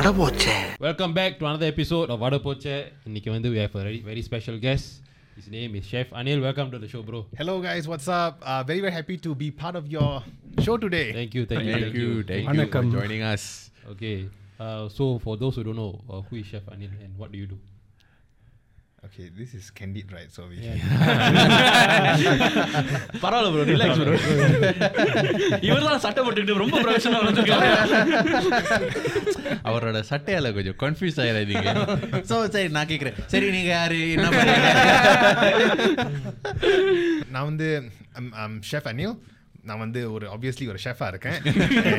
வடபோச்சே. Welcome back to another episode of வடபோச்சே. இன்னைக்கு வந்து we have a very, very special guest. His name is chef Annil. Welcome to the show bro. Hello guys. What's up? Uh, very very happy to be part of your show today. Thank you thank, you thank you thank you, thank you for joining us. Okay. Uh, so for those who don't know uh, who is chef Annil and what do you do? Okay, this is candid, right? So we. பரவாயில்ல bro relax bro இவர் தான் சட்டை போட்டுட்டு ரொம்ப professional வந்திருக்காரு அவரோட சட்டையால கொஞ்சம் confuse ஆயிடாதீங்க so சரி நான் கேட்குறேன் சரி நீங்க யாரு என்ன பண்ணுறீங்க நான் வந்து I'm, I'm chef Anil. நான் வந்து ஒரு obviously ஒரு ஷெஃபாக இருக்கேன்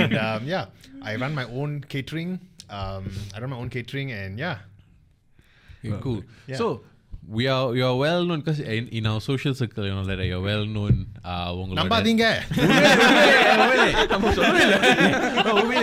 and um, yeah I run my own catering um, I run my own catering and yeah cool Yeah. so we are we are well known because in, in our social circle you know that you're well known uh உங்களோட நம்பாதீங்க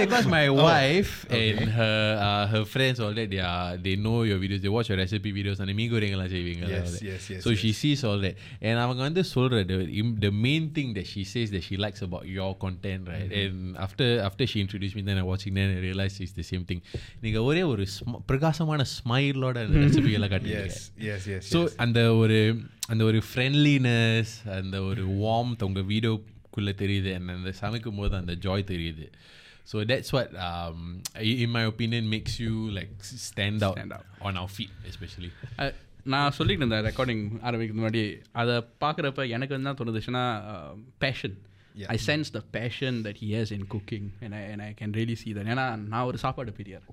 because my wife and her uh, her friends all that they are they know your videos they watch your recipe videos and me கோரிங்கெல்லாம் செய்வீங்க Yes, yes, yes, so yes. she sees all that and அவங்க வந்து சொல்ற the, im- the main thing that she says that she likes about your content right Mm-hmm. and after after she introduced me then I watching then I realized it's the same thing நீங்க ஒரே ஒரு sm- பிரகாசமான ஸ்மைலோட அந்த recipe எல்லாம் காட்டுவீங்க yes yes yes so. அந்த ஒரு அந்த ஒரு ஃப்ரெண்ட்லினஸ் அந்த ஒரு வார்ம்த் உங்க வீடியோக்குள்ள தெரியுது. And அந்த சமைக்கும் போது அந்த ஜாய் தெரியுது. So that's what um, in my opinion makes you like stand out, Stand out. on our feet especially. Ah, நான் சொல்லிட்டு இருந்தேன் ரெக்கார்டிங் ஆரம்பிக்கிறது முன்னாடி. அதை பார்க்குறப்ப எனக்கு வந்து தான் தோணுதுச்சுன்னா passion Yeah. I sense the passion that he has in cooking and I and I can really see that ஏன்னா நான் ஒரு சாப்பாடு பிரியர்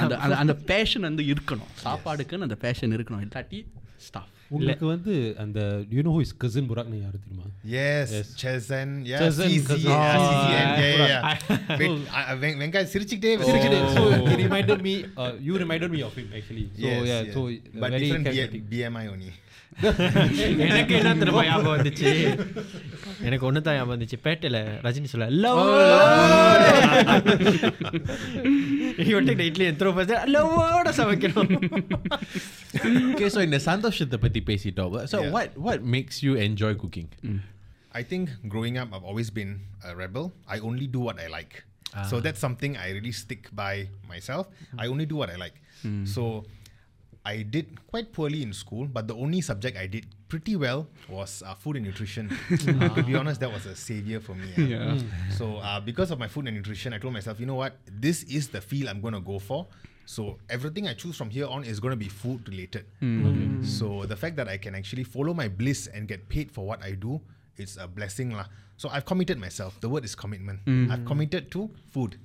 அந்த அந்த அந்த பேஷன் வந்து இருக்கணும் சாப்பாடுக்குன்னு அந்த பேஷன் இருக்கணும் இல்லாட்டி ஸ்டாஃப் உங்களுக்கு வந்து அந்த you know who is cousin Burakni யாரு தெரியுமா Yes, Yes. Chezen, yeah, Chezen, CZ, cousin. yeah, Ah, CZN, yeah, yeah, Burak. yeah. Wait, I- I- வெங்க- வெங்காயம் சிரிச்சுக்கிட்டே Seriously, சிரிச்சுக்கிட்டே so he reminded me, uh, you reminded me of him actually. So Yes, yeah, yes. so but very different B- charismatic. BMI only. எனக்கு என்ன திரும்ப ஞாபகம் வந்துச்சு எனக்கு ஒன்று தான் ஞாபகம் வந்துச்சு பேட்டையில் ரஜினி சொல்ல லவ் இவன்ட்டு இட்லி எத்தனை பார்த்து லவ்வோட சமைக்கணும் okay so இந்த சந்தோஷத்தை பத்தி பேசிட்டோம் so Yeah. what what makes you enjoy cooking I think growing up, I've always been a rebel. I only do what I like. So that's something I really stick by myself. I only do what I like. So I did quite poorly in school, but the only subject I did pretty well was uh, food and nutrition. Uh, to be honest, that was a savior for me. yeah. So uh, because of my food and nutrition, I told myself, you know what, this is the field I'm going to go for. So everything I choose from here on is going to be food related. So the fact that I can actually follow my bliss and get paid for what I do, it's a blessing lah. So I've committed myself. The word is commitment. I've committed to food.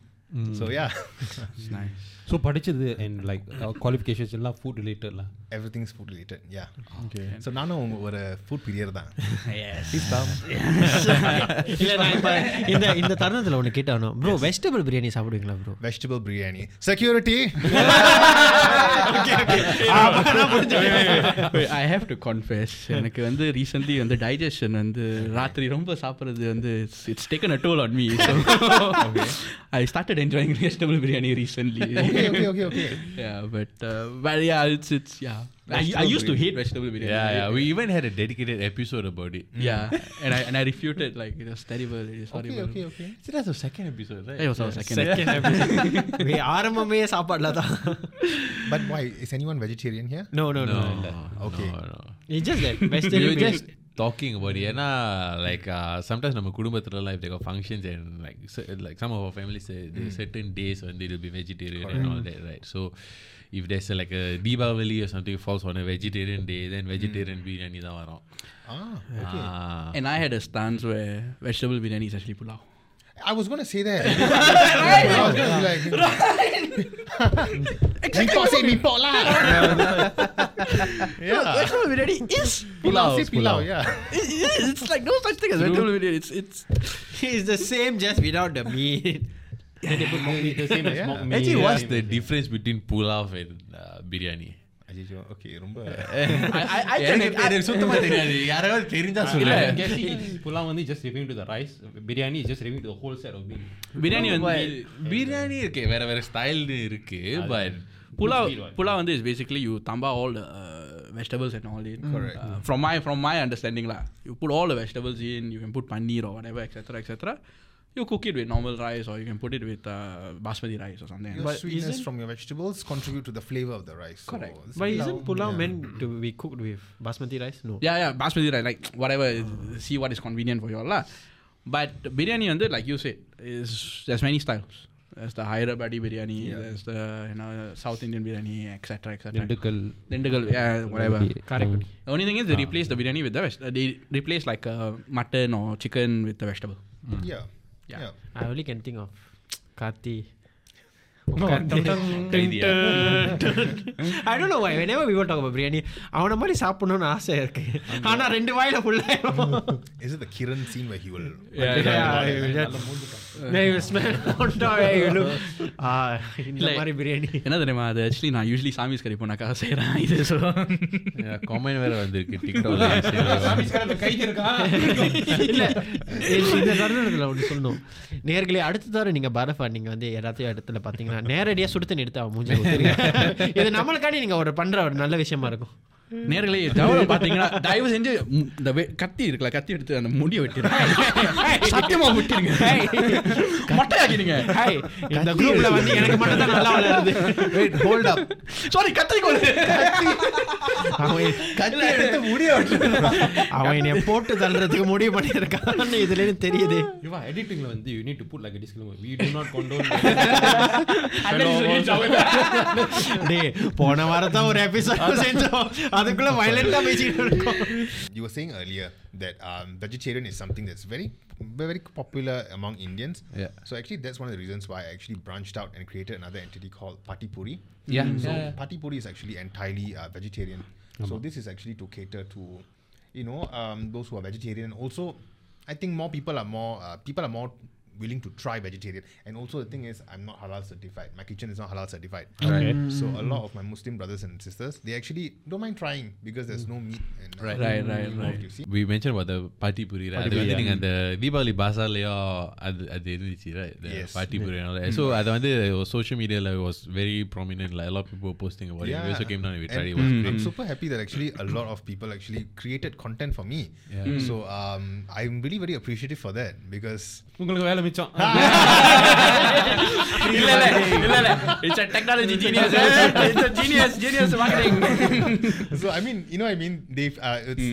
So yeah, nice So படிச்சது and like uh, qualifications எல்லாம் food related lah. everything's food related. Yeah. Okay So நானும் உங்க ஒரு food பிரியர் தான். இல்லை நான் இப்போ இந்த இந்த தருணத்தில் ஒன்று கேட்டானோ ப்ரோ வெஜிடபிள் பிரியாணி சாப்பிடுவீங்களா bro Vegetable biryani. Security. I have to confess எனக்கு வந்து ரீசென்ட்லி வந்து டைஜஷன் வந்து ராத்திரி ரொம்ப சாப்பிட்றது வந்து it's taken a toll on me so I started enjoying vegetable biryani recently okay, okay, okay, okay. yeah but uh, but yeah it's it's yeah I, I used to hate vegetable biryani yeah yeah we even had a dedicated episode about it yeah and I and I refuted like it was terrible it is Okay, horrible okay, okay. so that's the second episode right It was our second ஆரம்பமே சாப்பாடில் தான் But why? Is anyone vegetarian here? No no no no Okay. no, no. It's just that we vegetable were just talking about it ஏன்னா like uh, sometimes நம்ம குடும்பத்துலலாம் if they got functions and like cer- like some of our families say there's certain days when they will be vegetarian and all that right so if there's like a Deepavali or something falls on a vegetarian day, then vegetarian mm. biryani da varum. Ah, okay. And I had a stance where vegetable biryani is actually pilau. I was gonna say that. I was gonna like, yeah. Vegetable biryani is pulao. It's like no such thing as vegetable biryani. It's it's. It's the same, just without the meat. Same just without the meet The same as Yeah. mock meat. actually what's Yeah. the difference between pulao and uh, biryani ஐயோ okay ரொம்ப I, I, I can எனக்கு எனக்கு சுத்தமா தெரியாது யாராவது தெரிஞ்சா இல்ல, சொல்லுங்க I'm guessing pulao வந்து just referring to the rice. Biryani is just referring to the whole set of meat. biryani வந்து பிரியாணி இருக்கு வேற வேற ஸ்டைல் இருக்கு but pulao Feed what? pulao வந்து is basically you tamba all the uh, vegetables and all in Correct. Uh, from my from my understanding lah you put all the vegetables in you can put paneer or whatever etc etc you cook it with normal rice or you can put it with uh, basmati rice or something. Your but sweetness from your vegetables contribute to the flavor of the rice. Correct. So but isn't pulao yeah. meant to be cooked with basmati rice? No. Yeah, yeah, basmati rice. Like whatever, uh. see what is convenient for you all lah. But biryani and like you said, is there's many styles. There's the Hyderabadi biryani, yeah. there's the you know South Indian biryani, etc. etc. Dindigul, Dindigul, yeah, whatever. Correct. The only thing is they ah. replace the biryani with the rest. uh, they replace like uh, mutton or chicken with the vegetable. Mm. Yeah. Yeah. Yeah. I only can think of Kati. I don't know why. Whenever we talk about biryani, அவன மாதிரி சாப்பிடணும்னு ஆசை இருக்கு ஆனா ரெண்டு வாயில ஃபுல்லாயிரும் Is it the Kiran scene where he will? இந்த மாதிரி பிரியாணி என்ன தெரியுமா அது ஆக்சுவலி நான் யூஸ்வலி சாமிஸ் கறி போனாக்கா செய்கிறேன் இது ஸோ காமெண்ட் வேற வந்திருக்கு டிக்டாக்ல கை இருக்கா இல்ல இந்த- தருணத்துல ஒன்று சொல்லணும் நேர்களே அடுத்த தவிர நீங்க பரஃபா நீங்க வந்து எல்லாத்தையும் இடத்துல பாத்தீங்கன்னா நேரடியா சுடுத்தண்ணி எடுத்தா முடிஞ்சு இது நம்மளுக்காண்டி நீங்க ஒரு பண்ற ஒரு நல்ல விஷயமா இருக்கும். நேர்களே தவிர பார்த்தீங்கன்னா தயவு செஞ்சு இந்த வெ- கத்தி இருக்குல்ல கத்தி எடுத்து அந்த முடியை வெட்டிடுங்க. சத்தியமா வெட்டிடுங்க மட்டையாக்கிடுங்க. இந்த குரூப்ல வந்து எனக்கு மட்டும் தான் நல்லா வளருது Wait, hold up. சாரி கத்திரிக்கோள் அவன் கத்தி எடுத்து முடிய அவன் என்னைய போட்டு தள்ளுறதுக்கு முடிவு பண்ணியிருக்கான்னு இதுல இருந்து தெரியுது. இவா எடிட்டிங்ல வந்து you need to put like a disclaimer we do not condone டேய் போன வாரம் தான் ஒரு எபிசோட் செஞ்சோம். அதுக்குள்ள வயலண்டா பேசிட்டு இருக்கோம் You were saying earlier that um, vegetarian is something that's very, very popular among Indians. Yeah. So actually, that's one of the reasons why I actually branched out and created another entity called Pati Puri. Yeah. So Pati Puri is actually entirely uh, vegetarian. So this is actually to cater to, you know, um, those who are vegetarian. Also, I think more people are more uh, people are more willing to try vegetarian. And also the thing is, I'm not halal certified. My kitchen is not halal certified. Okay. So a lot of my Muslim brothers and sisters, they actually don't mind trying because there's no meat and uh, Right. Right, right, involved, right. You see. we mentioned about the பாட்டி puri right? அது வந்து நீங்க அந்த தீபாவளி பாசாலையோ அது அது இருந்துச்சு right? the Yes. பாட்டி puri and all that. so அது வந்து சோஷியல் மீடியால was very prominent like a lot of people were posting about it we also Yeah. came down and we And tried it was I'm great super happy that actually a lot of people actually created content for me. Yeah. So um, I'm really very appreciative for that because உங்களுக்கு வேலை மிச்சம் இல்ல இல்ல இல்ல இல்ல it's a technology genius it's a genius genius marketing so I mean you know I mean Dave uh, it's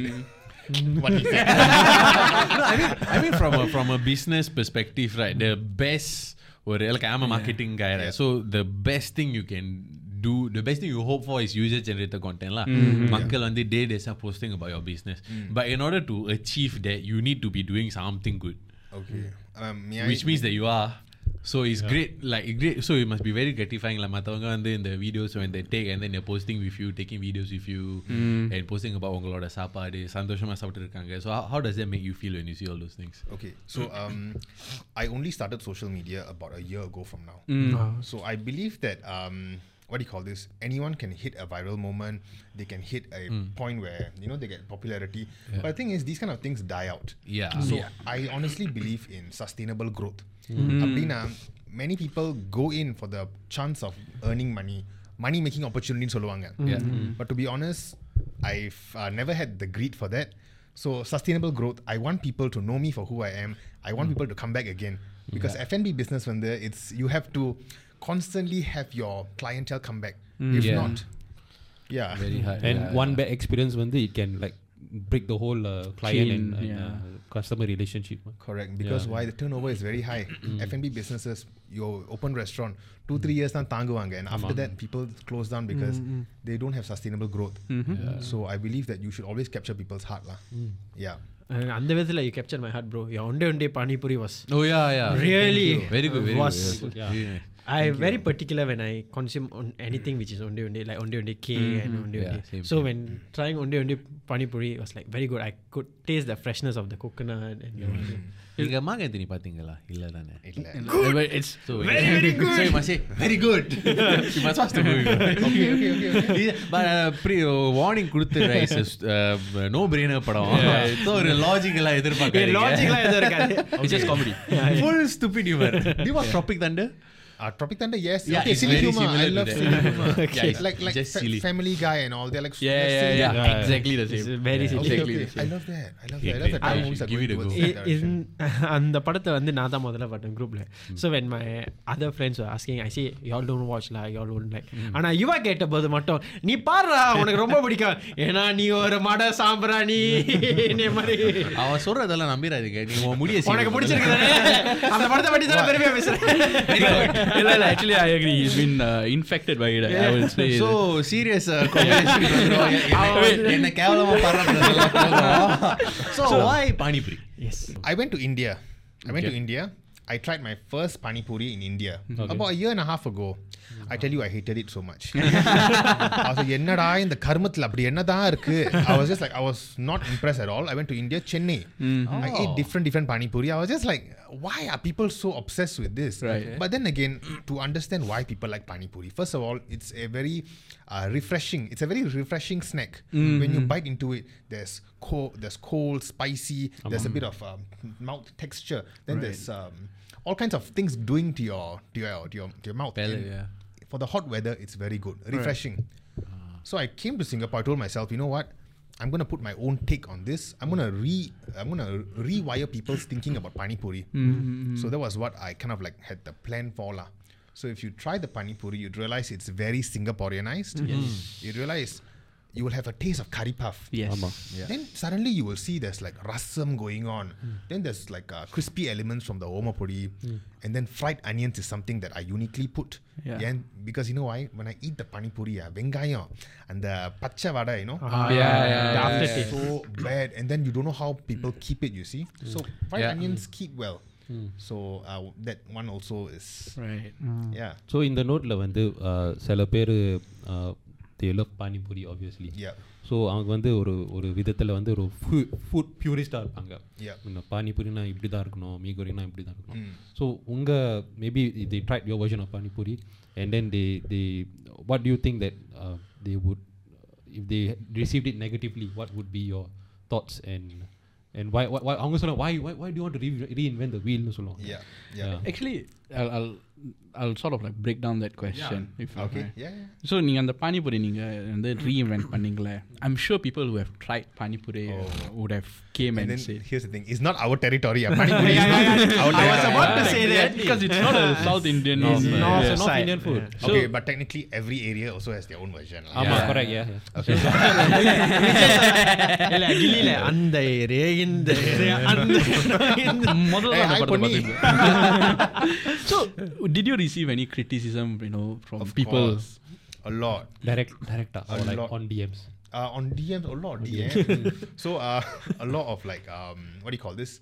what he said. no, I mean, I mean from a from a business perspective, right? The best, or like I'm a marketing guy, right? So the best thing you can do, the best thing you hope for is user generated content, lah. Makal on the day they start posting about your business, but in order to achieve that, you need to be doing something good, okay. Um, may I, which means that you are. So it's great, like great. So it must be very gratifying. Like மத்தவங்க வந்து இந்த videos when they take and then they're posting with you, taking videos with you, and posting about உங்களோட சாப்பாடு சந்தோஷமா சாப்பிட்டு இருக்காங்க. So how, how does that make you feel when you see all those things? Okay, so um, I only started social media about a year ago from now. So I believe that um, what do you call this? Anyone can hit a viral moment. They can hit a point where you know they get popularity. But the thing is, these kind of things die out. Yeah. So I honestly believe in sustainable growth. அப்படின்னா many people go in for the chance of earning money, money making opportunity சொல்லுவாங்க. Yeah. But to be honest, I've uh, never had the greed for that. So sustainable growth, I want people to know me for who I am. I want people to come back again because F&B business when there, it's you have to constantly have your clientele come back. If Yeah. not, yeah, Very hard. and yeah, one yeah. bad experience வந்து it can like break the whole uh, client Chain, and, and yeah. uh, customer relationship correct. Because Yeah. why the turnover is very high. F&B businesses, your open restaurant, two three years தான் தாங்குவாங்க and after that people close down because they don't have sustainable growth. So I believe that you should always capture people's heart lah. Yeah. அஹ் அந்த விதத்துல you capture my heart bro one day one day panipuri was Oh yeah, yeah. Really Very good. Very was- I Thank very you. particular when I consume on anything which is onde onde like onde onde K mm-hmm. and onde yeah, onde. so thing. when trying onde onde pani puri it was like very good. I could taste the freshness of the coconut and. You know, நீங்க மாங்கத்தினி பாத்தீங்களா இல்ல தானே இல்ல it's so very very good so much very good you must watch the movie okay okay okay but pre warning கொடுத்து ரைஸ் no brainer படம் சோ ஒரு லாஜிக்கலா எதிர்பார்க்கறீங்க லாஜிக்கலா எதிர்பார்க்காது it's just comedy full stupid humour to watch Tropic Thunder Uh, Tropic Thunder, yes. Yeah, okay, it's silly humor. I love silly humor. Yeah, it's like like just fa- silly. Family Guy and all. They're like Yeah, they're yeah, silly. yeah, Yeah. exactly the It's same. very Yeah. Okay, Exactly okay. the same. I love that. I love Okay, that. I love that. I movies are give going it a towards go. that direction. in அந்த படத்தை வந்து நான் தான் முதல்ல பார்த்தேன் குரூப்ல so when my other friends asking I see y'all don't watch law y'all one like ஆனா யுவா கேட்ட போது மட்டும் நீ பாடுறா உனக்கு ரொம்ப பிடிக்கும் ஏன்னா நீ ஒரு மட சாம்பிராணி மாதிரி அவன் சொல்றதெல்லாம் நம்பிடாதீங்க நீ உன் முடிய உனக்கு பிடிச்சிருக்கு? அந்த படத்தை பற்றி தானே பெருமையா பேசுறேன் Actually, I agree. He's been uh, infected by it. I will say. So serious uh, oh, So why Panipuri? Yes. I went to India. I went to India I tried my first pani puri in India about a year and a half ago. I tell you, I hated it so much. I was like, என்னடா இந்த கர்மத்துல அப்படி என்னதான் இருக்கு I was just like, I was not impressed at all. I went to India, Chennai. I ate different different pani puri. I was just like, why are people so obsessed with this? Right. But then again, to understand why people like pani puri, first of all, it's a very uh, refreshing. It's a very refreshing snack. When you bite into it, there's cold, there's cold, spicy. There's a bit of um, mouth texture. Then there's um, all kinds of things doing to your to your to your, to your mouth. And yeah. For the hot weather, it's very good, refreshing. So I came to Singapore. I told myself, you know what? I'm gonna put my own take on this. I'm gonna re I'm gonna rewire people's thinking about pani puri. So that was what I kind of like had the plan for lah. So if you try the pani puri, you'd realize it's very Singaporeanized. You realize you will have a taste of curry puff. Yes. ஆமா Then suddenly you will see there's like rasam going on. Then there's like uh, crispy elements from the oma puri. And then fried onions is something that I uniquely put. Yeah. And because you know why? When I eat the pani puri, uh, வெங்காயம் and the pacha vada, you know. Ah, yeah, yeah, the yeah, aftertaste. So bad. And then you don't know how people keep it, you see. So fried Yeah. onions keep well. So uh, that one also is, Right. yeah. So இந்த நோட்டில் வந்து uh, சில பேர் தே love panipuri obviously Yeah. So அவங்க வந்து ஒரு ஒரு விதத்தில் வந்து ஒரு ஃபுட் பியூரிஸ்டாக இருப்பாங்க Yeah. இந்த பானிபூரினா இப்படி தான் இருக்கணும் மீகோரினா இப்படி தான் இருக்கணும் Mm. ஸோ உங்கள் maybe the tried your version of panipuri and then they they what you think that they would if they received it negatively what would be your thoughts and and why why why- அவங்க சொல்ல why why why do you want to re- reinvent the wheel னு சொல்லுவாங்க Yeah. Yeah. Actually, I'll, I'll I'll sort of like break down that question. If you Okay. mind. Yeah. yeah. So நீங்கள் அந்த பானிபூரி நீங்கள் வந்து reinvent பண்ணீங்களே I'm sure people who have tried panipuri would have came And and, then said here's the thing: it's not our territory. Yeah, Pani Puri is not our I was territory. about to say that because it's not a South Indian North, uh, North, yeah. North Indian food. So- okay, but technically every area also has their own version. lah. ஆமாம் Yeah. correct yeah, yeah. Okay. இல்ல கில்லில அந்த area இந்த area அந்த இந்த முதல்ல Hey, அந்த so, did you receive any criticism, you know, from of people? Course. A lot. Direct, director, uh, or like lot. on DMs. Uh, on DMs, a lot. DMs. so, uh, a lot of like, um, what do you call this?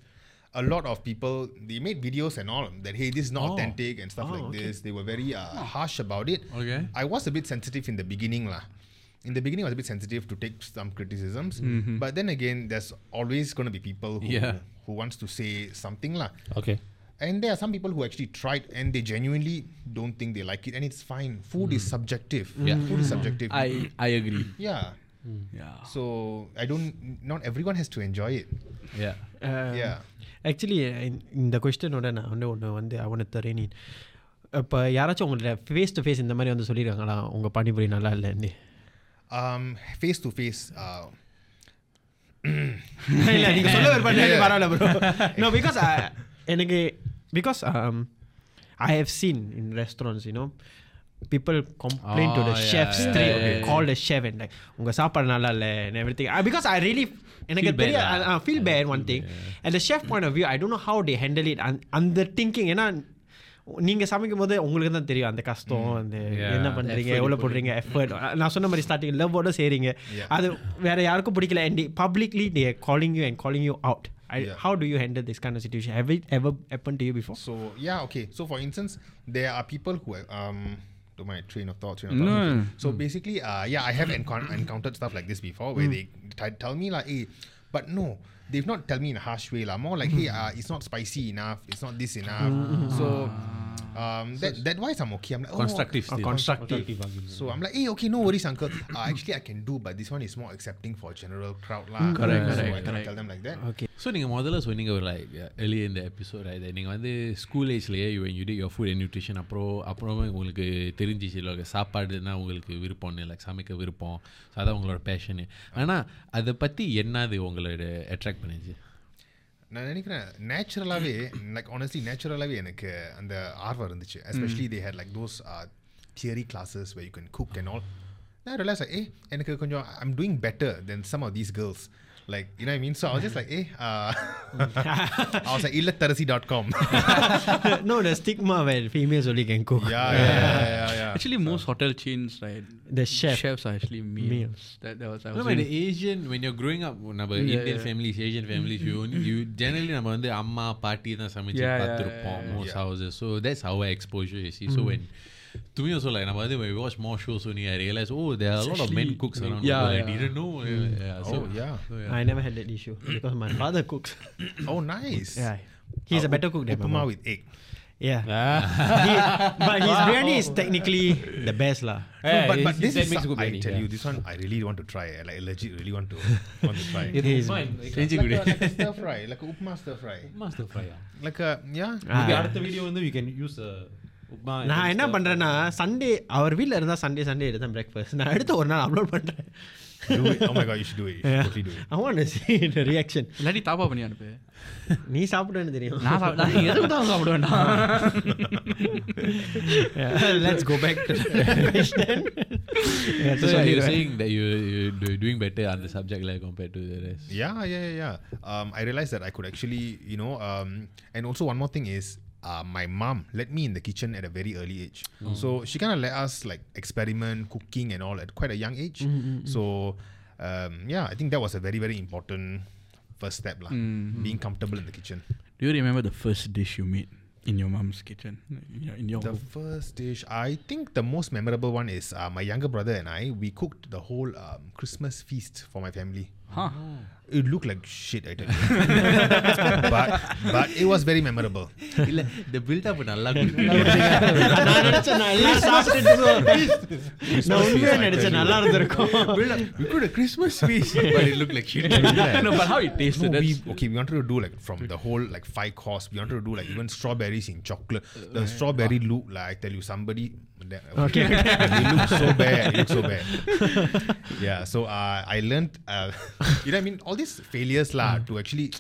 a lot of people they made videos and all that hey this is not oh. authentic and stuff oh, like okay. this they were very uh, harsh about it okay i was a bit sensitive in the beginning lah in the beginning i was a bit sensitive to take some criticisms mm-hmm. but then again there's always going to be people who, yeah. who wants to say something lah okay And there are some people who actually tried and they genuinely don't think they like it, and it's fine. Food is subjective. Yeah. Food is subjective. I I agree. yeah. Yeah. So I don't. Not everyone has to enjoy it. Yeah. yeah. Actually இந்த கொஸ்டினோட நான் வந்து ஒன்று வந்து அவனை தரேன் இப்போ யாராச்சும் உங்கள்ட்ட ஃபேஸ் டு ஃபேஸ் இந்த மாதிரி வந்து சொல்லியிருக்காங்களா உங்கள் பானிபூரி நல்லா இல்லைன்னு Um, face to face. Uh, இல்லை நீங்கள் சொல்ல விருப்பம் பரவாயில்ல ப்ரோ நோ பிகாஸ் எனக்கு because I have seen in restaurants you know people complain to the Oh, chef yeah, straight yeah, yeah, call the chef and like உங்க சாப்பாடு நல்லா இல்லை and everything uh, because I really எனக்கு Feel bad தெரிய lah. I, I feel bad one thing and the chef point of view I don't know how they handle it and அந்த thinking ஏன்னா நீங்க சமைக்கும் போது உங்களுக்கு தான் தெரியும் அந்த கஷ்டம் அந்த Yeah. என்ன பண்றீங்க Effort எவ்வளவு போடுறீங்க எஃபர்ட் நான் சொன்ன மாதிரி ஸ்டார்டிங் லவ்வோட செய்றீங்க Yeah. அது வேற யாருக்கும் பிடிக்கல and publicly they are calling you and calling you out I, Yeah. how do you handle this kind of situation have it ever happened to you before so yeah, okay. So for instance, there are people who have, um. To my train of thought. Train of No. thought. So basically, uh, yeah, I have encon- encountered stuff like this before, where they t- tell me like, hey, but no, they've not tell me in a harsh way, lah. More like, hey, uh, it's not spicy enough. It's not this enough. So Um, that that wise I'm okay. I'm like oh, Constructive okay. still. Constructive. So I'm like, hey, okay, no worries, uncle. Uh, actually, I can do, but this one is more accepting for general crowd lah. correct, so correct, I cannot correct. tell them like that. Okay so நீங்கள் முதல்ல சொன்னீங்க ஒரு like earlier in the episode right நீங்கள் வந்து school ஏஜ்லேயே when you did your food and nutrition அப்புறம் அப்புறமா உங்களுக்கு தெரிஞ்சிச்சு இல்லை சாப்பாடுனா உங்களுக்கு விருப்பம்னு லைக் சமைக்க விருப்பம் ஸோ அதான் உங்களோட பேஷனு ஆனால் அதை பற்றி என்னது உங்களோட அட்ராக்ட் பண்ணுச்சு நான் நினைக்கிறேன் நேச்சுரலாகவே லைக் ஆனஸ்ட்லி நேச்சுரலாகவே எனக்கு அந்த ஆர்வம் இருந்துச்சு especially they had like those theory classes where you can cook and all நான் ரியலைஸ் ஏ எனக்கு கொஞ்சம் I'm doing better than some of these girls like you know what I mean so I was just like eh uh, I was like illatharasi.com no the stigma when females only can cook yeah yeah yeah yeah, yeah. Actually, most hotel chains, right? the chef Chefs are actually males. Males. That, that was, I No, was but the doing- Asian when you're growing up நம்ம Yeah, Indian yeah. families Asian families you only, you generally நம்ம வந்து அம்மா பாட்டி தான் சமைச்சு Yeah, yeah, பார்த்துருப்போம் yeah, most yeah. houses so that's our exposure you see so when to me also like நம்ம வந்து when we watch more shows only I realize oh there are a lot of men actually- cooks around Yeah, the world. I yeah. didn't know yeah, so oh yeah so, yeah. I never had that issue because my father cooks oh nice yeah he's a better cook than my upama mom with egg yeah he, but his biryani is technically the best lah No, but, but this that is makes some- good I biryani, tell yeah. you this one I really want to try like legit really want to want to try It It is is fine. Like, Changing like, a, today. like a stir fry like a upma stir fry master fry. yeah. like a yeah Maybe Ah. அடுத்த video வந்து we can use uh, upma and நான் என்ன பண்ணுறேன்னா Sunday அவர் வீட்டில் இருந்தால் Sunday Sunday எடுத்தேன் breakfast நான் எடுத்து ஒரு நாள் அப்லோட் பண்ணுறேன் ரியாக்ஷன் இல்லாட்டி தாப்பா பண்ணி அனுப்பு நீ சாப்பிடுவேன்னு தெரியும் நான் எதுக்கு தான் சாப்பிடுவேன்டா let's go back to so you're saying that you you're doing better on the subject like compared to the rest yeah yeah yeah um i realized that i could actually you know um and also one more thing is uh, my mom let me in the kitchen at a very early age. So she kind of let us like experiment cooking and all at quite a young age. So, um, yeah, I think that was a very, very important first step, lah. Being comfortable in the kitchen. Do you remember the first dish you made in your mom's kitchen? In your, in your The home? first dish, I think the most memorable one is uh, my younger brother and I. We cooked the whole um, Christmas feast for my family. Huh. It looked like shit, I tell you. but but it was very memorable. இல்ல இந்த build up நல்லா நான் நினைச்சேன் நான் எல்லாம் சாப்பிட்டுட்டு நான் உண்மையா நினைச்சேன் நல்லா இருந்திருக்கும் build up we could a Christmas feast but it looked like shit no, but how it tasted? No, we, that's, okay, we wanted to do like from the whole like five course. We wanted to do like even strawberries in chocolate. The strawberry look like I tell you somebody. that- Okay. it looked so bad. It looked so bad. yeah. So uh, I learned. Uh, you know, I mean, all these failures lah to actually,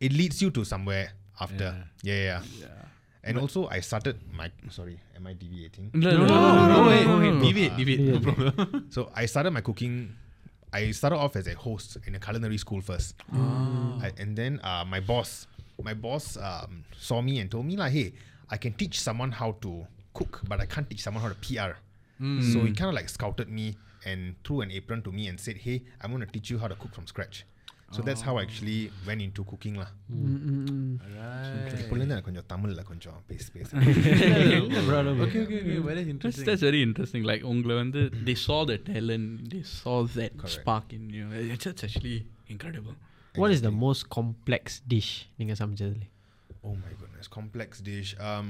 it leads you to somewhere after. Yeah, yeah. yeah. And also, I started my. Sorry, am I deviating? no, no, no, no way no, no, no. deviate deviate no problem So I started my cooking. I started off as a host in a culinary school first, I, and then uh, my boss, my boss um, saw me and told me like, "Hey, I can teach someone how to cook, but I can't teach someone how to PR." So he kind of like scouted me and threw an apron to me and said, "Hey, I'm going to teach you how to cook from scratch." So that's how I actually went into cooking lah. இப்போலேருந்து எனக்கு கொஞ்சம் தமிழ்ல கொஞ்சம் பேச பேச okay okay okay but that's That's, interesting that's very interesting. Like, உங்களை வந்து they saw the talent, they saw that Correct. spark in you. It's, it's actually incredible. What is the most complex dish நீங்க சமைச்சதுல Oh my goodness, complex dish. Um,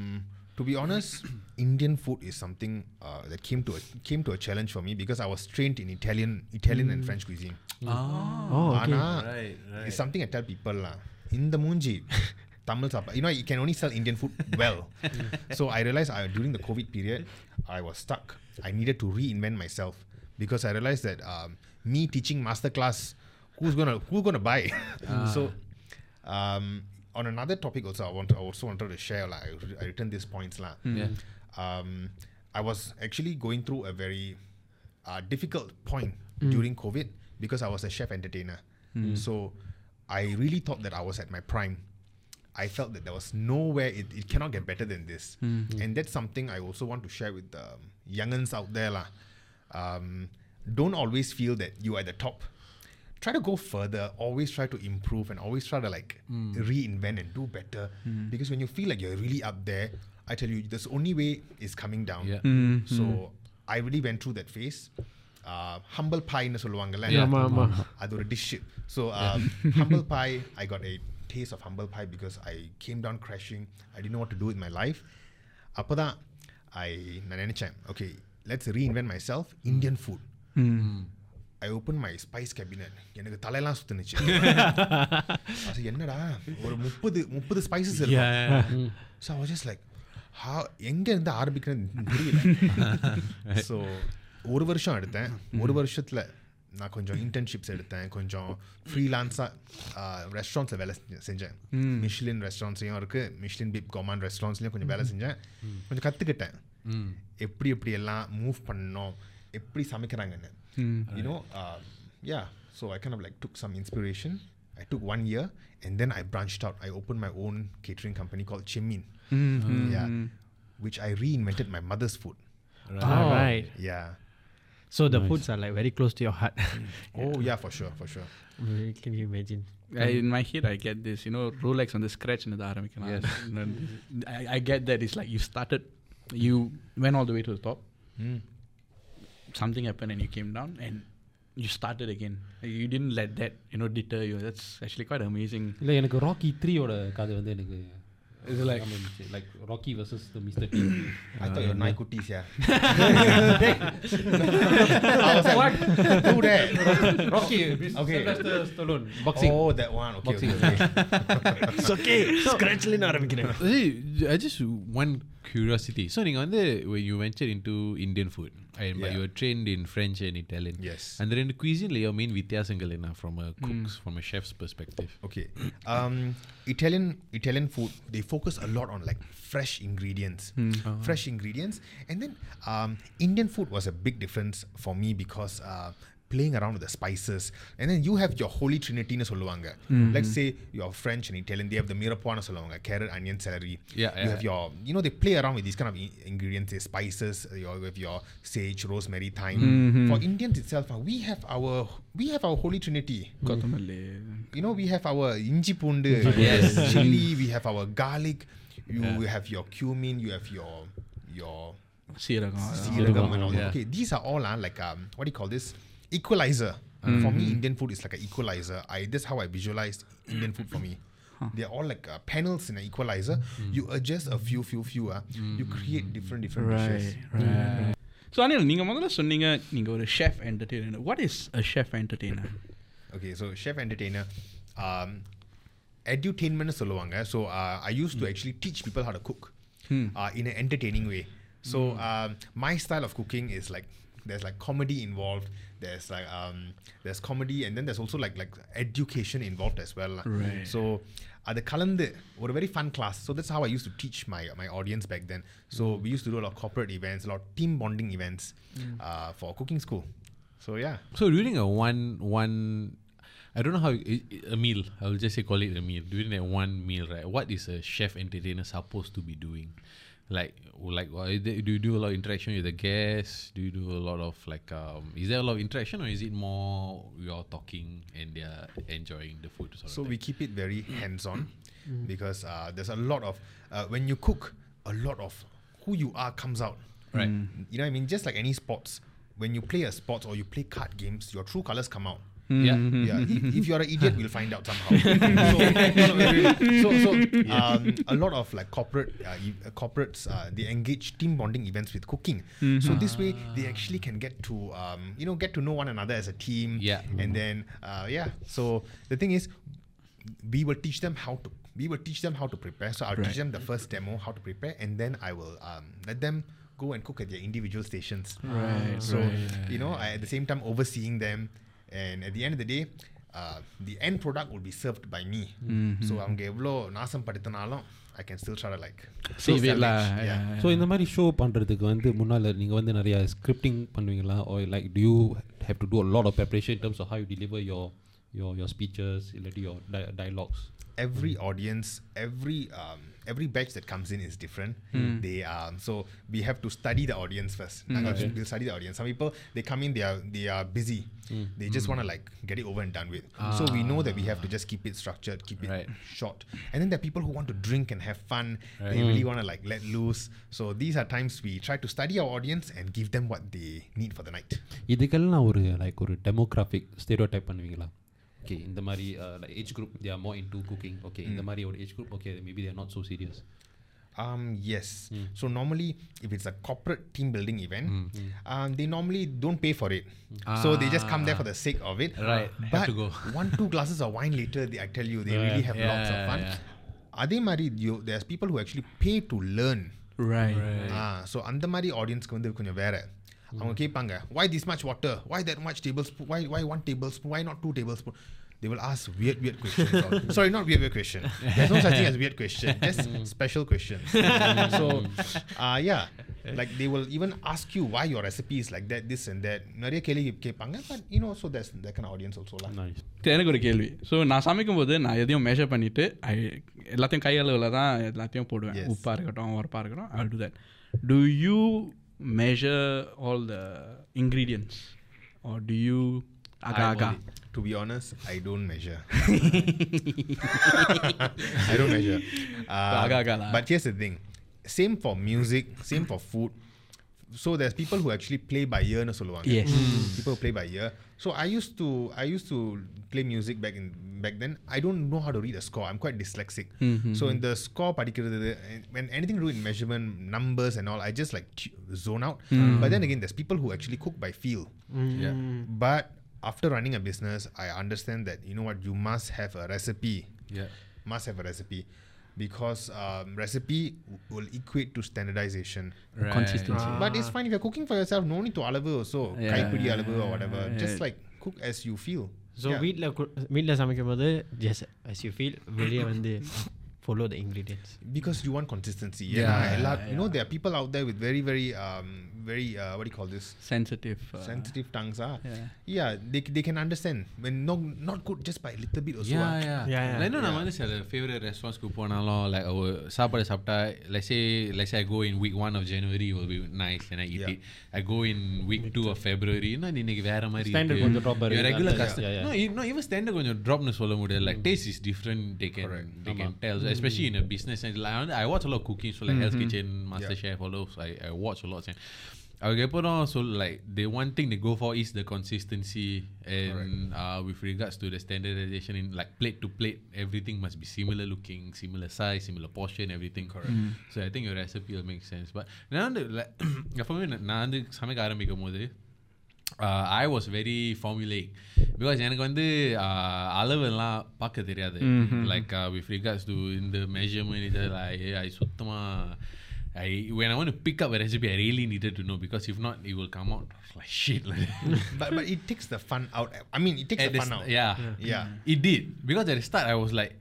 to be honest, Indian food is something uh, that came to a, came to a challenge for me because I was trained in Italian, Italian and French cuisine. Oh okay Ana, right right it's something I tell people lah. In the munji, Tamil sapa. You know, you can only sell Indian food well. so I realized I, during the COVID period, I was stuck. I needed to reinvent myself because I realized that um, me teaching masterclass, who's gonna who's gonna buy? so um, on another topic also, I want I also wanted to share. Like, I, I written these points lah. yeah Um, I was actually going through a very uh, difficult point during COVID because I was a chef entertainer. So I really thought that I was at my prime. I felt that there was nowhere, it, it cannot get better than this. And that's something I also want to share with the um, youngins out there. lah. Um, don't always feel that you are at the top Try to go further. Always try to improve and always try to like reinvent and do better. Because when you feel like you're really up there, I tell you, this only way is coming down. Yeah. So I really went through that phase. Uh, humble pie னு சொல்லுவாங்கல்ல Yeah. ஆமா ஆமா அது ஒரு dish so humble pie I got a taste of humble pie because I came down crashing I didn't know what to do with my life அப்பதான் ஐ நான் நினைச்சேன் okay let's reinvent my self Indian food I open my spice cabinet எனக்கு தலையெல்லாம் சுத்துனுச்சு. அது என்னடா? ஒரு முப்பது முப்பது ஸ்பைசஸ் இருக்கும். So I was just like how எங்க இருந்து ஆரம்பிக்கிறேன்னு தெரியல. ஸோ ஒரு வருஷம் எடுத்தேன். ஒரு வருஷத்துல நான் கொஞ்சம் இன்டர்ன்ஷிப்ஸ் எடுத்தேன். கொஞ்சம் ஃப்ரீலான்ஸாக ரெஸ்டாரண்ட்ஸில் வேலை செஞ்ச- செஞ்சேன். மிஷ்லின் ரெஸ்டாரண்ட்ஸ்லையும் இருக்குது மிஷ்லின் பிப் கோமான் ரெஸ்டாரண்ட்ஸ்லையும் கொஞ்சம் வேலை செஞ்சேன். கொஞ்சம் கற்றுக்கிட்டேன் எப்படி எப்படி எல்லாம் மூவ் பண்ணணும்? எப்படி சமைக்கிறாங்கன்னு. You know yeah so I can like took some inspiration I took one year and then I branched out I opened my own catering company called Chemin yeah which I reinvented my mother's food All right. yeah So the foods are like very close to your heart. oh yeah for sure for sure Can you imagine? I, in my head, I get this, you know, Rolex on the scratch in the ஆரம்பிக்கலாம் You know, I, I get that. It's like you started, you went all the way to the top. Something happened and you came down and you started again. You didn't let that, you know, deter you. That's actually quite amazing. இல்லை எனக்கு ராக்கி த்ரீயோட கதை வந்து எனக்கு Is it like like rakhi versus the mister team I thought you were nine cooties yeah I was like who that rakhi Okay. Stallone boxing oh that one okay, Boxing. okay, okay. It's okay. Scratchல ஆரம்பிக்கிறேன். Hey, I just one curiosity. So, நீங்க வந்து when you ventured into Indian food, and but Yeah. you were trained in French and Italian. Yes. And then in the cuisine, your main வித்தியாசங்கள் என்ன from a cook's, from a chef's perspective? Okay. Um, Italian Italian food they focus a lot on like fresh ingredients, fresh ingredients, and then um, Indian food was a big difference for me because uh, playing around with the spices, and then you have your holy trinity னு சொல்லுவாங்க. Let's say you're French and Italian, they have the mirepoix சொல்லுவாங்க, carrot, onion, celery. Yeah, You yeah. have your, you know, they play around with these kind of i- ingredients, the spices, your with your sage, rosemary, thyme. For Indians itself, uh, we have our we have our holy trinity கொத்தமல்லி you know, we have our inji pundu, Yes. chili, we have our garlic, you have your cumin, you have your your சீரகம் seeragam and all that. Yeah. Okay, these are all uh, like um, what do you call this? equalizer. Mm. For me, Indian food is like an equalizer. I that's how I visualize Indian food for me. Huh. They're all like uh, panels in an equalizer. Mm. You adjust a few, few, few. Uh, mm. You mm-hmm. create different, different right, dishes. Right. So Annil, நீங்க முதல்ல சொன்னீங்க நீங்க ஒரு chef entertainer. What is a chef entertainer? okay, so chef entertainer um edutainment சொல்லுவாங்க. So uh, I used to hmm. actually teach people how to cook hmm. uh, in an entertaining way. So hmm. um, my style of cooking is like there's like comedy involved There's like um, there's comedy and then there's also like like education involved as well. lah. Right. So அது கலந்து ஒரு very fun class. So that's how I used to teach my my audience back then. So we used to do a lot of corporate events, a lot of team bonding events uh, for cooking school. So yeah. So during a one one, I don't know how i- i- a meal. I will just say call it a meal. During that one meal, right? What is a chef entertainer supposed to be doing? Like, like, what is there- do you do a lot of interaction with the guests? Do you do a lot of like, um, is there a lot of interaction, or is it more you're talking and they're enjoying the food? Sort So we keep it very hands-on because uh, there's a lot of uh, when you cook, a lot of who you are comes out. Right. You know what I mean? Just like any sports, when you play a sports or you play card games, your true colors come out. Yeah. Yeah, if, if you're an idiot, we'll find out somehow. so, no, no, really. so, so um, a lot of like corporate uh, e- uh, corporates uh, they engage team bonding events with cooking. So this way, they actually can get to um, you know get to know one another as a team. Yeah. and then uh, yeah. So the thing is, we will teach them how to we will teach them how to prepare. So I'll teach them the first demo how to prepare, and then I will um, let them go and cook at their individual stations. Right, So you know, I, at the same time overseeing them, and at the end of the day, uh, the end product will be served by me. So அவங்க எவ்வளோ நாசம் படுத்தினாலும் I can still try to like Save it lah, salvage. yeah. Yeah. So இந்த மாதிரி show பண்ணுறதுக்கு வந்து முன்னால் நீங்கள் வந்து நிறைய ஸ்கிரிப்டிங் பண்ணுவீங்களா or like do you have to do a lot of preparation in terms of how you deliver your your your speeches இல்லாட்டி your di- dialogues every audience, every um, every batch that comes in is different. They um, so we have to study the audience first. Naga We'll study the audience. Some people they come in, they are they are busy. They just want to like get it over and done with. So we know that we have to just keep it structured, keep it Right. short. And then there are people who want to drink and have fun. They really want to like let loose. So these are times we try to study our audience and give them what they need for the night. இதுக்கெல்லாம் ஒரு like ஒரு demographic stereo type பண்ணுவீங்களா okay இந்த மாதிரி like age group they are more in two cooking okay இந்த மாதிரி ஒரு age group okay maybe there not so serious Um, yes. So normally, if it's a corporate team building event, um, they normally don't pay for it. So they just come there for the sake of it. Right, have But to go. one, two glasses of wine later, they, I tell you, they really have Yeah, lots of fun. yeah. அதே மாதிரி you there's people who actually pay to learn Right. Ah so அந்த மாதிரி ஆடியன்ஸ்க்கு வந்து கொஞ்சம் வேற அவங்க கேட்பாங்க why this much water why that much tablespoon why why one tablespoon why not two tablespoon they will ask weird weird questions or- sorry not weird weird question there's no such thing as weird question just special questions so uh, yeah like they will even ask you why your recipe is like that this and that நிறைய கேள்வி கேட்பாங்க but you know so there's that kind of audience also lah. Nice. எனக்கு ஒரு கேள்வி so நான் சமைக்கும் போது நான் எதையும் மெஷர் பண்ணிட்டு ஐ எல்லாத்தையும் கை அளவில் தான் எல்லாத்தையும் போடுவேன் Yes. உப்பாக இருக்கட்டும் உரப்பாக இருக்கட்டும் ஐ do that do you Measure all the ingredients or do you aga aga To be honest, I don't measure. I don't measure. Uh, Agak-agak lah. but here's the thing: same for music, same for food So there's people who actually play by ear, no சொல்லுவாங்க. Yes. People who play by ear. So I used to I used to play music back in back then. I don't know how to read a score. I'm quite dyslexic. So in the score படிக்கிறது when anything to do with measurement numbers and all, I just like tu- zone out. But then again, there's people who actually cook by feel. Yeah. But after running a business, I understand that you know what you must have a recipe. Yeah. Must have a recipe because um, recipe w- will equate to standardization. Right. consistency But it's fine if you're cooking for yourself. No need to அளவு also. Yeah, கைப்பிடி yeah, அளவு or whatever. yeah. Just like cook as you feel. So Yeah. வீட்டில் வீட்டில் சமைக்கும் போது just as you feel வெளியே வந்து follow the ingredients Because you want consistency. Yeah, Yeah. yeah, a lot, You know there are people out there with very very um very uh, what do you call this sensitive uh, sensitive tongues. Ah. yeah. Yeah. They they can understand when not not good just by a little bit also. Yeah, ah. yeah. Yeah, yeah. Like, no, நம்ம வந்து சில favourite ரெஸ்டாரண்ட்ஸ்க்கு போனாலும் like ஒரு சாப்பாடு சாப்பிட்டா let's say let's say I go in week one of January will be nice and I eat Yeah. it. I go in week two of February என்ன இன்னைக்கு வேற மாதிரி Standard இருக்கு. கொஞ்சம் drop ஆ Your இருக்கு. regular Yeah, customer. yeah, yeah. No, e- no, even standard கொஞ்சம் dropனு சொல்ல முடியாது. Like taste is different. They can they can tell, So especially in a business. And like, I want- I watch a lot of cooking, so like Hell's Kitchen, Master Chef, all those. I, I watch a lot. அதுக்கப்புறம் so like the one thing they go for is the consistency and uh, with regards to the standardization in like plate to plate everything must be similar looking similar size similar portion everything correct so I think your recipe will make sense but நான் வந்து like எப்பவுமே நான் நான் வந்து சமைக்க ஆரம்பிக்கும் போது uh, I was very formulaic because எனக்கு வந்து uh, அளவெல்லாம் பார்க்க தெரியாது like uh, with regards to இந்த measurement இது like I சுத்தமா I when I want to pick up a recipe I really needed to know because if not it will come out like shit like but but it takes the fun out. I mean, it takes At the the fun st- out. yeah. Yeah. it did because at the start I was like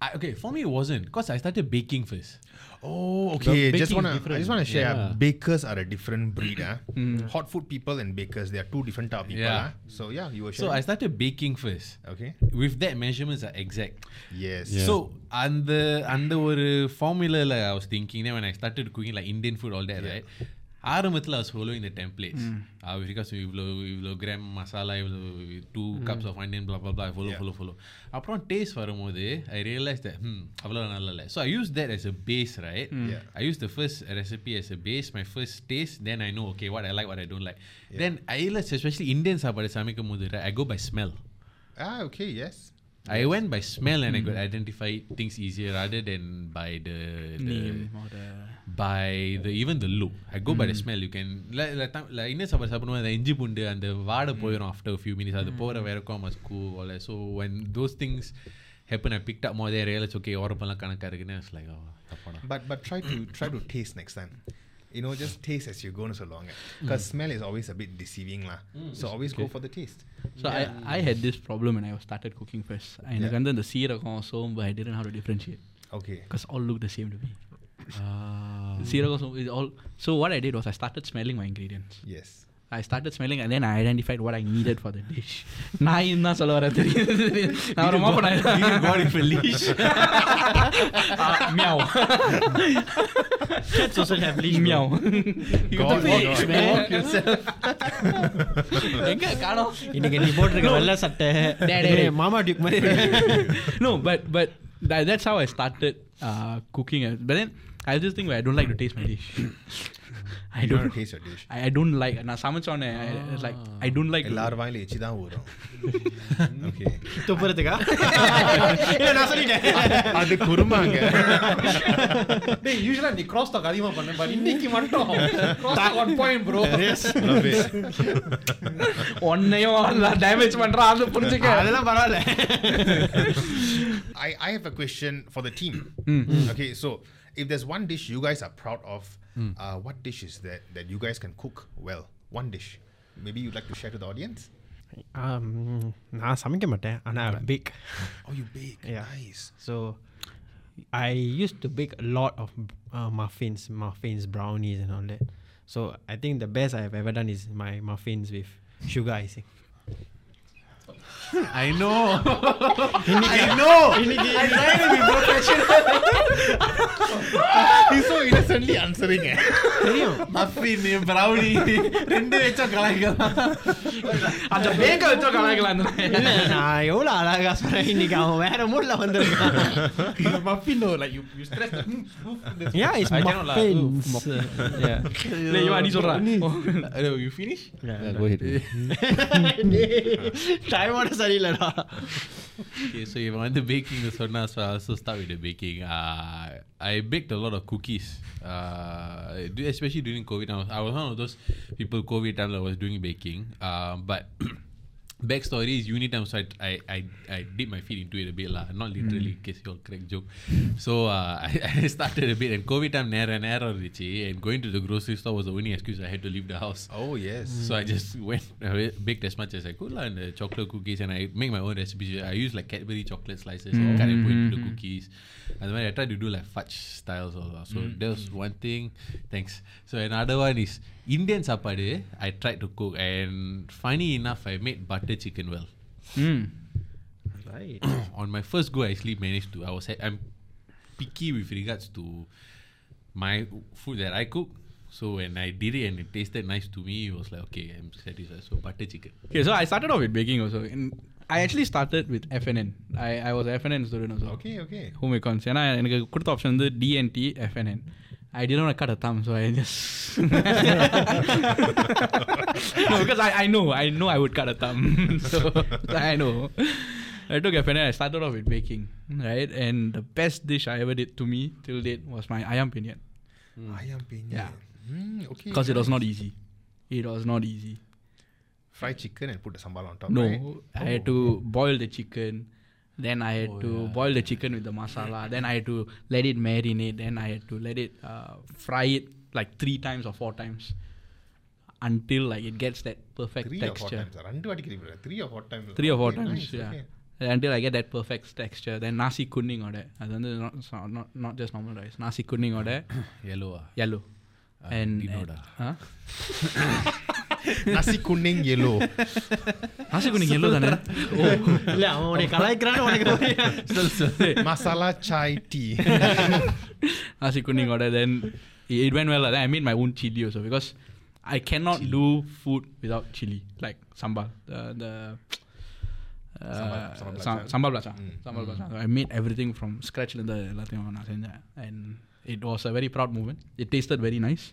I, okay, for me it wasn't because I started baking first. Oh, okay. Just wanna, I just wanna share. Yeah. Bakers are a different breed. ah. Mm. mm. Hot food people and bakers, they are two different type of people. Yeah. Ah. So yeah, you were. Sharing. So I started baking first. Okay. With that, measurements are exact. Yes. Yeah. So under under ஒரு formula I was thinking. Then when I started cooking like Indian food, all that, yeah. right? ஆரம்பத்தில் I was following the templates uh, with regards to இவ்வளோ இவ்வளோ gram masala இவ்வளோ two cups of onion blah blah blah follow Yeah. follow follow அப்புறம் taste வரும்போது I realise that hmm அவ்வளோ நல்லா இல்லை so I use that as a base right Yeah. I use the first recipe as a base my first taste then I know okay what I like what I don't like then I realize especially Indian சாப்பாடு சமைக்கும் போது right, I go by smell Ah, okay. Yes. I went by smell and I could identify things easier rather than by the, the name or the by the even the look. I go by the smell. You can like like tam- like இன்னும் சாப்பாடு சாப்பிடும்போது அந்த இஞ்சி பூண்டு அந்த வாடை போயிடும் after a few minutes அது போகிற வரைக்கும் must cool all that. So when those things happen, I picked up more there. I realized okay உரப்பெல்லாம் கணக்கா இருக்குன்னு I was like oh தப்பாடா. But but try to try to taste next time. You know, just taste as you go so long. Because smell is always a bit deceiving, lah. So always go for the taste. So I, I had this problem when I was started cooking first. எனக்கு வந்து அந்த சீரகம் சோம்பு I didn't know how to differentiate Okay. because all look the same to me. Ah. சீரகம் சோம்பு is all. So what I did was I started smelling my ingredients. Yes. I started smelling and then I identified what I needed for the dish. நான் தான் சொல்ல வரேன் தெரியுது நான் ஒரு மாப்ப You got it for leash. Meow Cats also have leash bro. Meow God, God, God. எங்க காணோம் இன்னைக்கு நீ போட்டிருக்க வெள்ளை சட்டை டேய், டேய், டேய். மாமா டியூக் மாதிரி இருக்கு. no, but but that, that's how I started uh, cooking. uh, But then I have this thing where I don't like to taste my dish. I You don't don't. taste your dish. I, I don't like. நான் சமைச்சோன்னே it's like I don't like. to- எல்லார் வாயில எச்சி தான் ஊறும் okay துப்புறதுக்கா இல்ல நான் சொல்லிட்டேன் அது குருமாங்க டேய் யூசுவலா நீ கிராஸ் டாக் அதிகமா பண்ண பட் இன்னைக்கு மட்டும் cross talk one point bro Love it. உன்னையும் டேமேஜ் பண்றான் அது புரிஞ்சுக்க அதெல்லாம் பரவாயில்ல I, I have a question for the team. Okay, so if there's one dish you guys are proud of, uh, what dish is that that you guys can cook well? One dish. Maybe you'd like to share to the audience? Um, நான் சமைக்க மாட்டேன் ஆனால் back Oh, you bake. Yeah. Nice. So I used to bake a lot of uh, muffins, muffins, brownies, and all that. So I think the best I've ever done is my muffins with sugar icing. I know. I know. I tried to be professional. He's so innocently answering. eh. தெரியும் Muffin, brownie, ரெண்டு வச்சா கலாய்க்கலாம். அந்த பேக்க வச்சோ கலாய்க்கலாம் இல்ல நான் எவ்வளவு அழகா சொன்னேன் இன்னைக்கு அவன் வேற மூட்ல வந்திருக்கான் muffin no like you you stress the yeah it's I cannot lah. muffins yeah இல்லை இவன் நீ சொல்றா Hello, you finish? Yeah, go ahead. டைமோட சரியில்லடா Okay, so if I want the baking, so now so I'll also start with the baking. Uh, I baked a lot of cookies, uh, du- especially during COVID. I was, I was one of those people COVID time that was doing baking. Uh, but backstory is unit time, so I, I, I, I dip my feet into it a bit, lah. not literally, mm. in case you all crack joke. so uh, I, I, started a bit, and COVID time, near and error, and going to the grocery store was the only excuse I had to leave the house. Oh, yes. Mm. So I just went, baked as much as I could, lah, and the chocolate cookies, and I make my own recipes. I use like Cadbury chocolate slices, mm. and cut and put into the cookies. And then I tried to do like fudge styles, also. So mm. that was one thing. Thanks. So another one is Indian sapade, I tried to cook, and funny enough, I made butter chicken well. ம் right On my first go, I actually managed to. I was I'm picky with regards to my food that I cook. So when I did it and it tasted nice to me, it was like okay, I'm satisfied. So butter chicken. Okay, so I started off with baking also. And I actually started with FNN. I, I was a FNN student also. Okay, okay. Home econs. ஏன்னா எனக்கு கொடுத்த option வந்து TNT FNN I didn't want to cut a thumb, so I just no because I, I know I know I would cut a thumb, so I know. I took FNN. I started off with baking, right? And the best dish I ever did to me till date was my ayam penyet Ayam penyet. Yeah. Mm, okay. because it was not easy. It was not easy. Fried chicken and put the sambal on top, No, right? I had to boil the chicken. Then I had Oh, to yeah. boil the chicken with the masala. Then I had to let it marinate. Then I had to let it uh, fry it like three times or four times until like it gets that perfect Three or four texture. times. ரெண்டு வாட்டி கிளம்பி Three or four times. Three or four Okay, times, nice, yeah. okay. Until I get that perfect texture. Then nasi kuning order. அது வந்து not, so- not, not just normal rice. Nasi kuning order, Yellow. ah. yellow. Ah, and, didn't know and that. huh? Nasi kuning yellow. nasi kuning yellow தானே இல்ல அவன் உன்னை கலாய்க்கிறான்னு உனக்கு Masala chai tea. nasi kuning order. Then it it went well. lah. Then I made my own chili also because I cannot do food without chili, like sambal. The the uh, Sambal- sambal sa- belacan. sambal belacan. Mm. Sambal belacan. So I made everything from scratch ல இருந்து எல்லாத்தையும் நான் செஞ்சேன். and it was a very proud moment. It tasted very nice.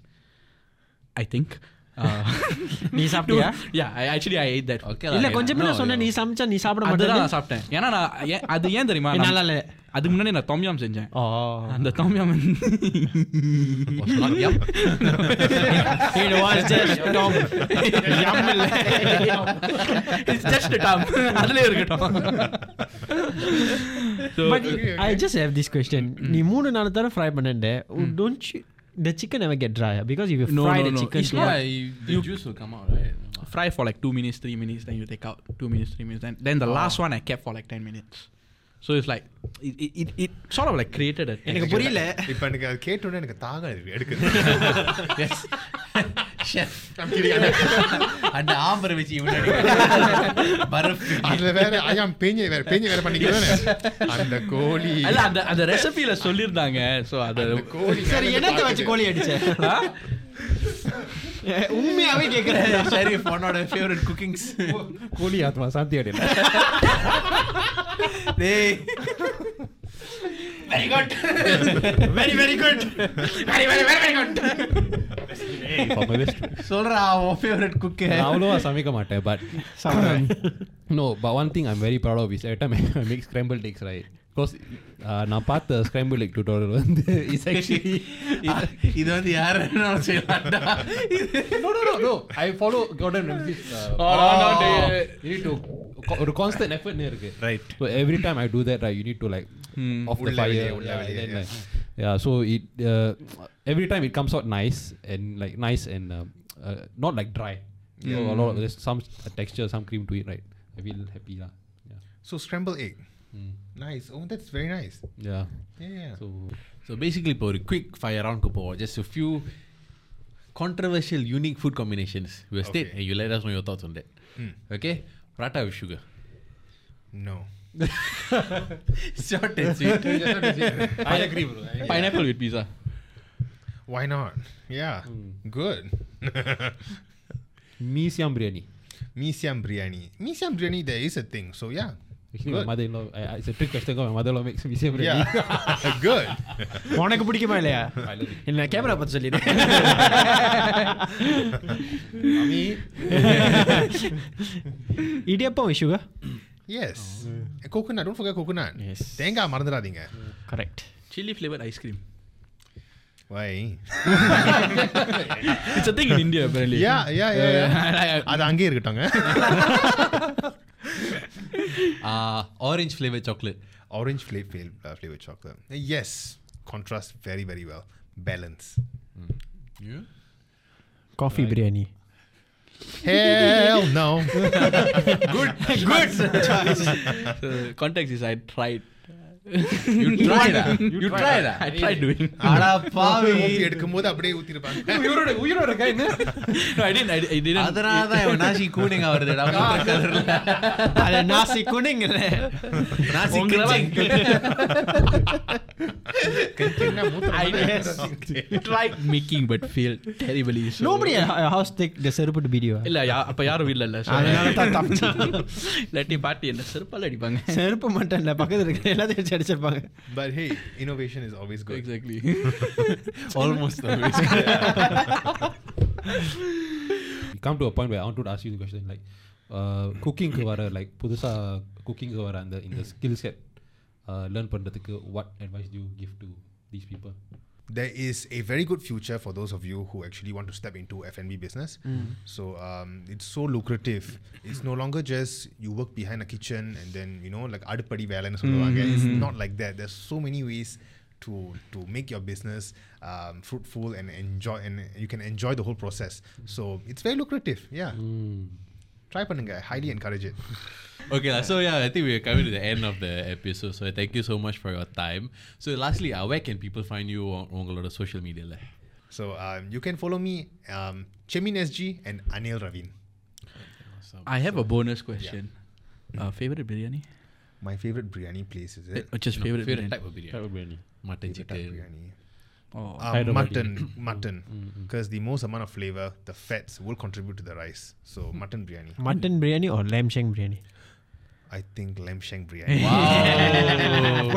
I think. Uh, நீ சாப்பிட்டியா yeah, I actually I ate that. Okay lah, இல்ல yeah. கொஞ்சம் முன்ன No, சொன்ன yeah. நீ சமைச்சா நீ சாப்பிட அதுதான் மாட்டேன் நான் சாப்பிட்டேன் ஏன்னா நான் ஏன் அது ஏன் தெரியுமா நான் நல்லா இல்ல அதுக்கு முன்னாடி நான் தொம்யாம் செஞ்சேன் ஓ அந்த tom yum Was not yum. it was just Tom yum இல்ல இட்ஸ் ஜஸ்ட் டம் அதுல இருக்கட்டும் so but I just have this question நீ மூணு நாலு தடவை ஃப்ரை பண்ணேன் don't you the chicken never get dry ah? because if you No, fry no, the no. chicken It's too not- much- Yeah, you, the juice will come out, right? fry for like two minutes, three minutes, then you take out two minutes, three minutes, then then the last one I kept for like ten minutes. So it's like it it, it, it sort of like created a எனக்கு புரியல இப்ப எனக்கு அது கேட்டோன்னே எனக்கு தாகம் இருக்கு எடுக்குது yes. Chef. அந்த ஆம்பரை வச்சு அதுல வேற ஐயாம் பேஞ்ச வேற பேஞ்ச வேற பண்ணிக்கிறேன். அந்த கோழி. அந்த அந்த ரெசிபில சொல்லிருந்தாங்க சோ அது கோழி சரி என்னத்தை. வச்சு கோழி அடிச்ச? உண்மையாவே கேக்குறேன். சரி உன்னோட ஃபேவரட் குக்கிங்ஸ் கோழி ஆத்மா சாந்தி அடையல. டேய். Very good. Very very good very, very, very, very good. For my best. சொல்றா உன் ஃபேவரட் குக்கு நான் அவ்வளோவா சமைக்க மாட்டேன் but no but one thing I'm very proud of is every time I make scrambled eggs right because uh, நான் பார்த்த scrambled egg tutorial வந்து is actually இது வந்து யாரு என்ன செய்யலாம்டா no no no no I follow Gordon Ramsay's uh, Oh, no, no, no. you need to co- ஒரு constant effort னு இருக்கு Right. so every time I do that right you need to like mm, of the fire. Yeah, yeah. Yeah, so it uh, every time it comes out nice and like nice and um, uh, not like dry. Yeah. So a lot of, hmm. there's some texture, some cream to it, right? I feel happy lah. Yeah. So scrambled egg. Mm. Nice. Oh, that's very nice. Yeah. Yeah. So, so basically, for a quick fire round, Kupo, just a few controversial, unique food combinations. We will okay. state and you let us know your thoughts on that. Mm. Okay. Prata with sugar. No. Short and sweet. I agree, bro. Pineapple with pizza. Why not? Yeah, hmm. good. Mee Siam biryani. Mee Siam biryani. Mee Siam biryani, there is a thing. So yeah, my mother, it's a trick question. 'cause My mother-in-law makes me say yeah, yeah. good. உனக்கு பிடிக்குமா இல்லையா இல்ல camera பார்த்து சொல்லிடு Ami, idiyappam sugar Yes. Coconut. Don't forget coconut. Yes. தேங்காய் மறந்துடாதீங்க correct chilli flavour ice cream Why? It's a thing in India apparently Yeah, yeah, yeah, yeah. அது அங்கேயே இருக்கட்டாங்க Uh, orange flavored chocolate. Orange flavor, uh, flavored chocolate. Yes. Contrast very, very well. Balance. You? Coffee biryani Hell no. good. Good. So, context is I tried you பாவி. எடுக்கும்போது அப்படியே ஊத்தி உயிரோட உயிரோட இருக்கா என்ன? ஐ டிட் ஐ டிட் அதனால தான் இவன் நாசி கூனிங் ஆவறது டா கலர்ல. அட நாசி இல்ல நாசி செருப்பு அப்ப யாரும் இல்ல அதனால தான் தப்பிச்சு. லட்டி பாட்டி என்ன செருப்பால அடிப்பாங்க. செருப்பு மட்டும் இல்ல பக்கத்துல இருக்க எல்லாத்தையும் வச்சு அடிச்சிருப்பாங்க But hey, innovation is always good. exactly almost we come to a point where I want to ask you the question like uh, cooking க்கு வர like புதுசா cooking க்கு வர அந்த இந்த skill set uh, learn பண்றதுக்கு what advice do you give to these people There is a very good future for those of you who actually want to step into F&B business. So um, it's so lucrative. It's no longer just you work behind a kitchen and then you know like அடுப்படி வேலைன்னு சொல்லுவாங்க. It's not like that. There's so many ways to to make your business um, fruitful and enjoy and you can enjoy the whole process. So it's very lucrative. Yeah. Try பண்ணுங்கள் Highly encourage it. okay la, so yeah i think we're coming to the end of the episode so thank you so much for your time so lastly uh, where can people find you on, on a lot of social media le? so um, you can follow me um, chemin sg and Annil ravin i have a bonus question uh, favorite biryani my favorite biryani place is it? Uh, just no, favorite, biryani. type of biryani. Type of biryani. Oh, uh, mutton, mutton, because the most amount of flavor, the fats will contribute to the rice. So mutton biryani. Mutton biryani or lamb shank biryani? I think lamb shank biryani. Wow.